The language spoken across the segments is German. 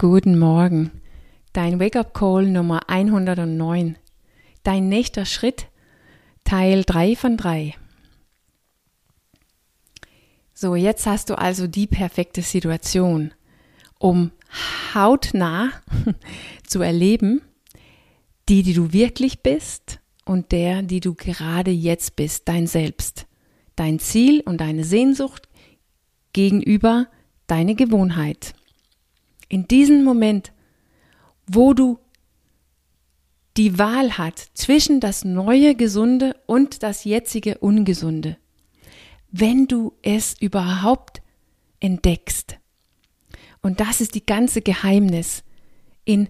Guten Morgen. Dein Wake-up-Call Nummer 109. Dein nächster Schritt, Teil 3 von 3. So, jetzt hast du also die perfekte Situation, um hautnah zu erleben, die, die du wirklich bist und der, die du gerade jetzt bist, dein Selbst, dein Ziel und deine Sehnsucht gegenüber deine Gewohnheit in diesem Moment, wo du die Wahl hat zwischen das neue Gesunde und das jetzige Ungesunde, wenn du es überhaupt entdeckst. Und das ist die ganze Geheimnis, in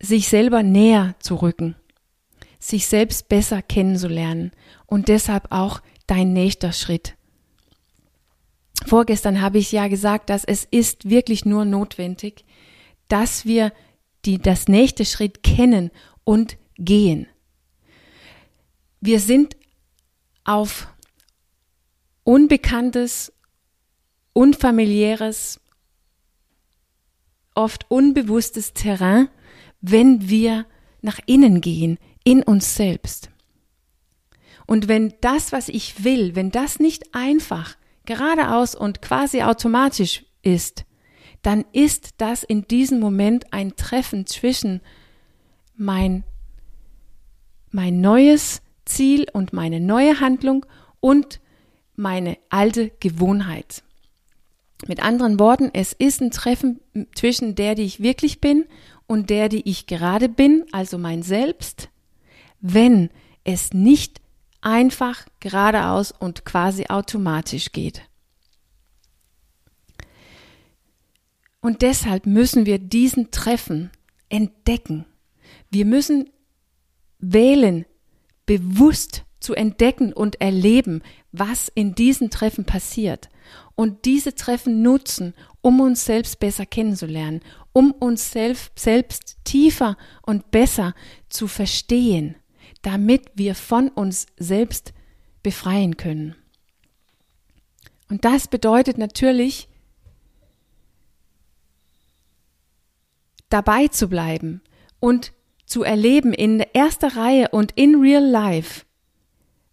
sich selber näher zu rücken, sich selbst besser kennenzulernen und deshalb auch dein nächster Schritt. Vorgestern habe ich ja gesagt, dass es ist wirklich nur notwendig, dass wir die, das nächste Schritt kennen und gehen. Wir sind auf unbekanntes, unfamiliäres, oft unbewusstes Terrain, wenn wir nach innen gehen, in uns selbst. Und wenn das, was ich will, wenn das nicht einfach geradeaus und quasi automatisch ist, dann ist das in diesem Moment ein Treffen zwischen mein, mein neues Ziel und meine neue Handlung und meine alte Gewohnheit. Mit anderen Worten, es ist ein Treffen zwischen der, die ich wirklich bin und der, die ich gerade bin, also mein Selbst, wenn es nicht einfach geradeaus und quasi automatisch geht. Und deshalb müssen wir diesen Treffen entdecken. Wir müssen wählen, bewusst zu entdecken und erleben, was in diesen Treffen passiert. Und diese Treffen nutzen, um uns selbst besser kennenzulernen, um uns selbst, selbst tiefer und besser zu verstehen damit wir von uns selbst befreien können. Und das bedeutet natürlich, dabei zu bleiben und zu erleben in erster Reihe und in real life,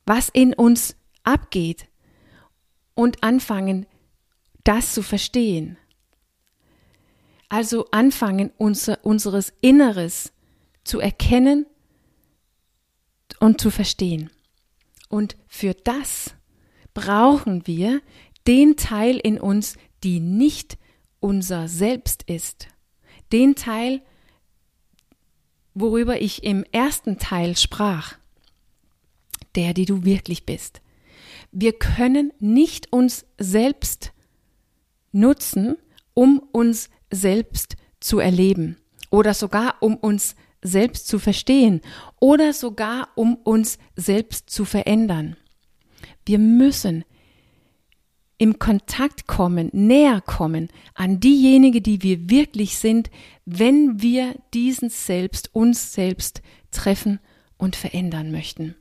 was in uns abgeht und anfangen, das zu verstehen. Also anfangen, unser, unseres Inneres zu erkennen und zu verstehen. Und für das brauchen wir den Teil in uns, die nicht unser Selbst ist. Den Teil, worüber ich im ersten Teil sprach. Der, die du wirklich bist. Wir können nicht uns selbst nutzen, um uns selbst zu erleben oder sogar um uns selbst zu verstehen oder sogar um uns selbst zu verändern. Wir müssen im Kontakt kommen, näher kommen an diejenige, die wir wirklich sind, wenn wir diesen Selbst, uns selbst treffen und verändern möchten.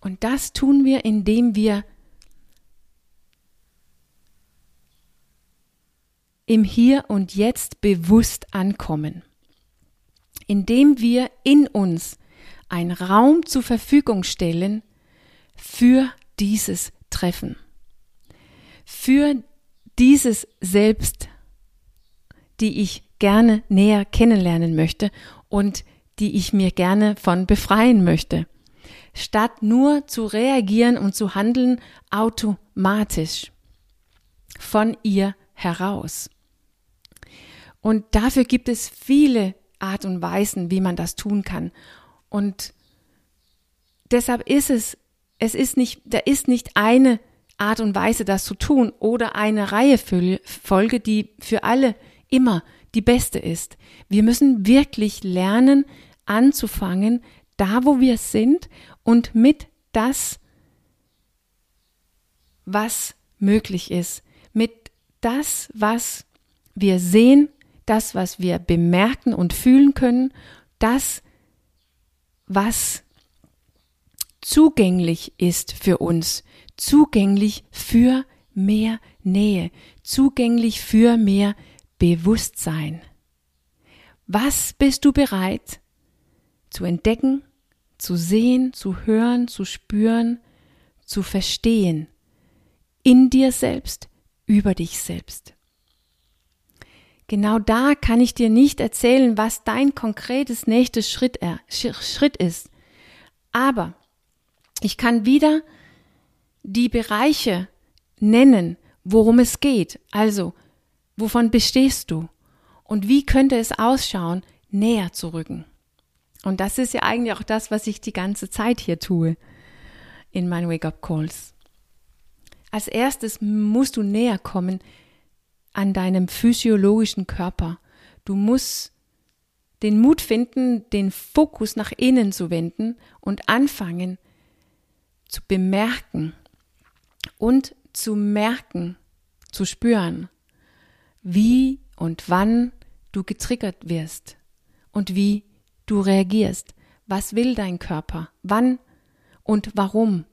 Und das tun wir, indem wir im Hier und Jetzt bewusst ankommen indem wir in uns einen Raum zur Verfügung stellen für dieses Treffen, für dieses Selbst, die ich gerne näher kennenlernen möchte und die ich mir gerne von befreien möchte, statt nur zu reagieren und zu handeln automatisch von ihr heraus. Und dafür gibt es viele Art und Weisen, wie man das tun kann. Und deshalb ist es, es ist nicht, da ist nicht eine Art und Weise, das zu tun oder eine Reihefolge, die für alle immer die beste ist. Wir müssen wirklich lernen, anzufangen, da wo wir sind und mit das, was möglich ist, mit das, was wir sehen, das, was wir bemerken und fühlen können, das, was zugänglich ist für uns, zugänglich für mehr Nähe, zugänglich für mehr Bewusstsein. Was bist du bereit zu entdecken, zu sehen, zu hören, zu spüren, zu verstehen? In dir selbst, über dich selbst. Genau da kann ich dir nicht erzählen, was dein konkretes nächstes Schritt, äh, Schritt ist. Aber ich kann wieder die Bereiche nennen, worum es geht. Also, wovon bestehst du? Und wie könnte es ausschauen, näher zu rücken? Und das ist ja eigentlich auch das, was ich die ganze Zeit hier tue in meinen Wake-up-Calls. Als erstes musst du näher kommen an deinem physiologischen Körper. Du musst den Mut finden, den Fokus nach innen zu wenden und anfangen zu bemerken und zu merken, zu spüren, wie und wann du getriggert wirst und wie du reagierst. Was will dein Körper? Wann und warum?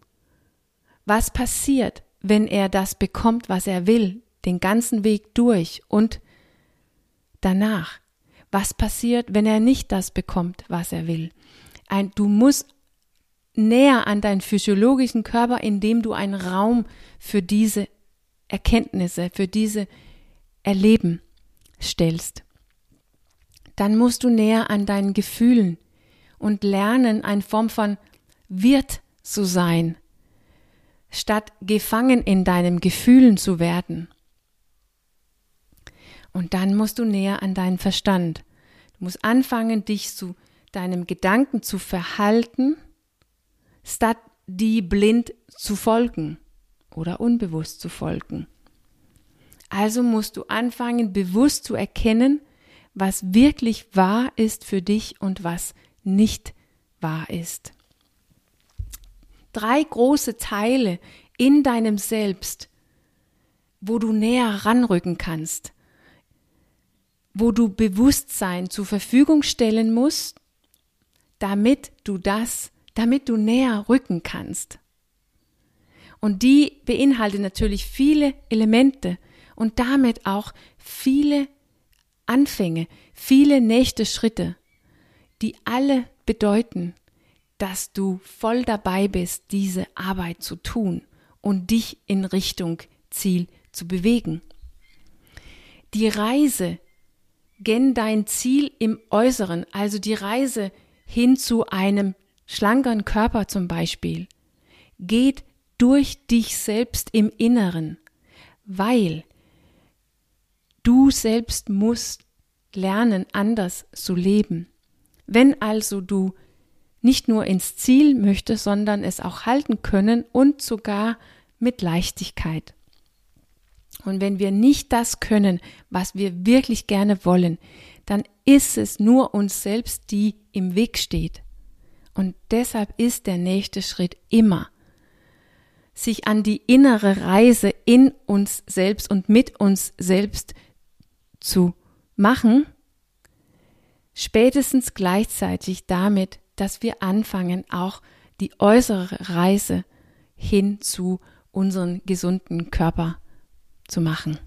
Was passiert, wenn er das bekommt, was er will, den ganzen Weg durch und danach? Was passiert, wenn er nicht das bekommt, was er will? Ein, du musst näher an deinen physiologischen Körper, indem du einen Raum für diese Erkenntnisse, für diese Erleben stellst. Dann musst du näher an deinen Gefühlen und lernen, eine Form von Wirt zu sein, statt gefangen in deinen Gefühlen zu werden. Und dann musst du näher an deinen Verstand. Du musst anfangen, dich zu deinem Gedanken zu verhalten, statt die blind zu folgen oder unbewusst zu folgen. Also musst du anfangen, bewusst zu erkennen, was wirklich wahr ist für dich und was nicht wahr ist. Drei große Teile in deinem Selbst, wo du näher ranrücken kannst, wo du Bewusstsein zur Verfügung stellen musst, damit du das, damit du näher rücken kannst. Und die beinhaltet natürlich viele Elemente, und damit auch viele Anfänge, viele nächste Schritte, die alle bedeuten, dass du voll dabei bist, diese Arbeit zu tun und dich in Richtung Ziel zu bewegen. Die Reise gen dein Ziel im Äußeren, also die Reise hin zu einem schlankeren Körper zum Beispiel, geht durch dich selbst im Inneren, weil Du selbst musst lernen, anders zu leben. Wenn also du nicht nur ins Ziel möchtest, sondern es auch halten können und sogar mit Leichtigkeit. Und wenn wir nicht das können, was wir wirklich gerne wollen, dann ist es nur uns selbst, die im Weg steht. Und deshalb ist der nächste Schritt immer, sich an die innere Reise in uns selbst und mit uns selbst zu machen, spätestens gleichzeitig damit, dass wir anfangen, auch die äußere Reise hin zu unserem gesunden Körper zu machen.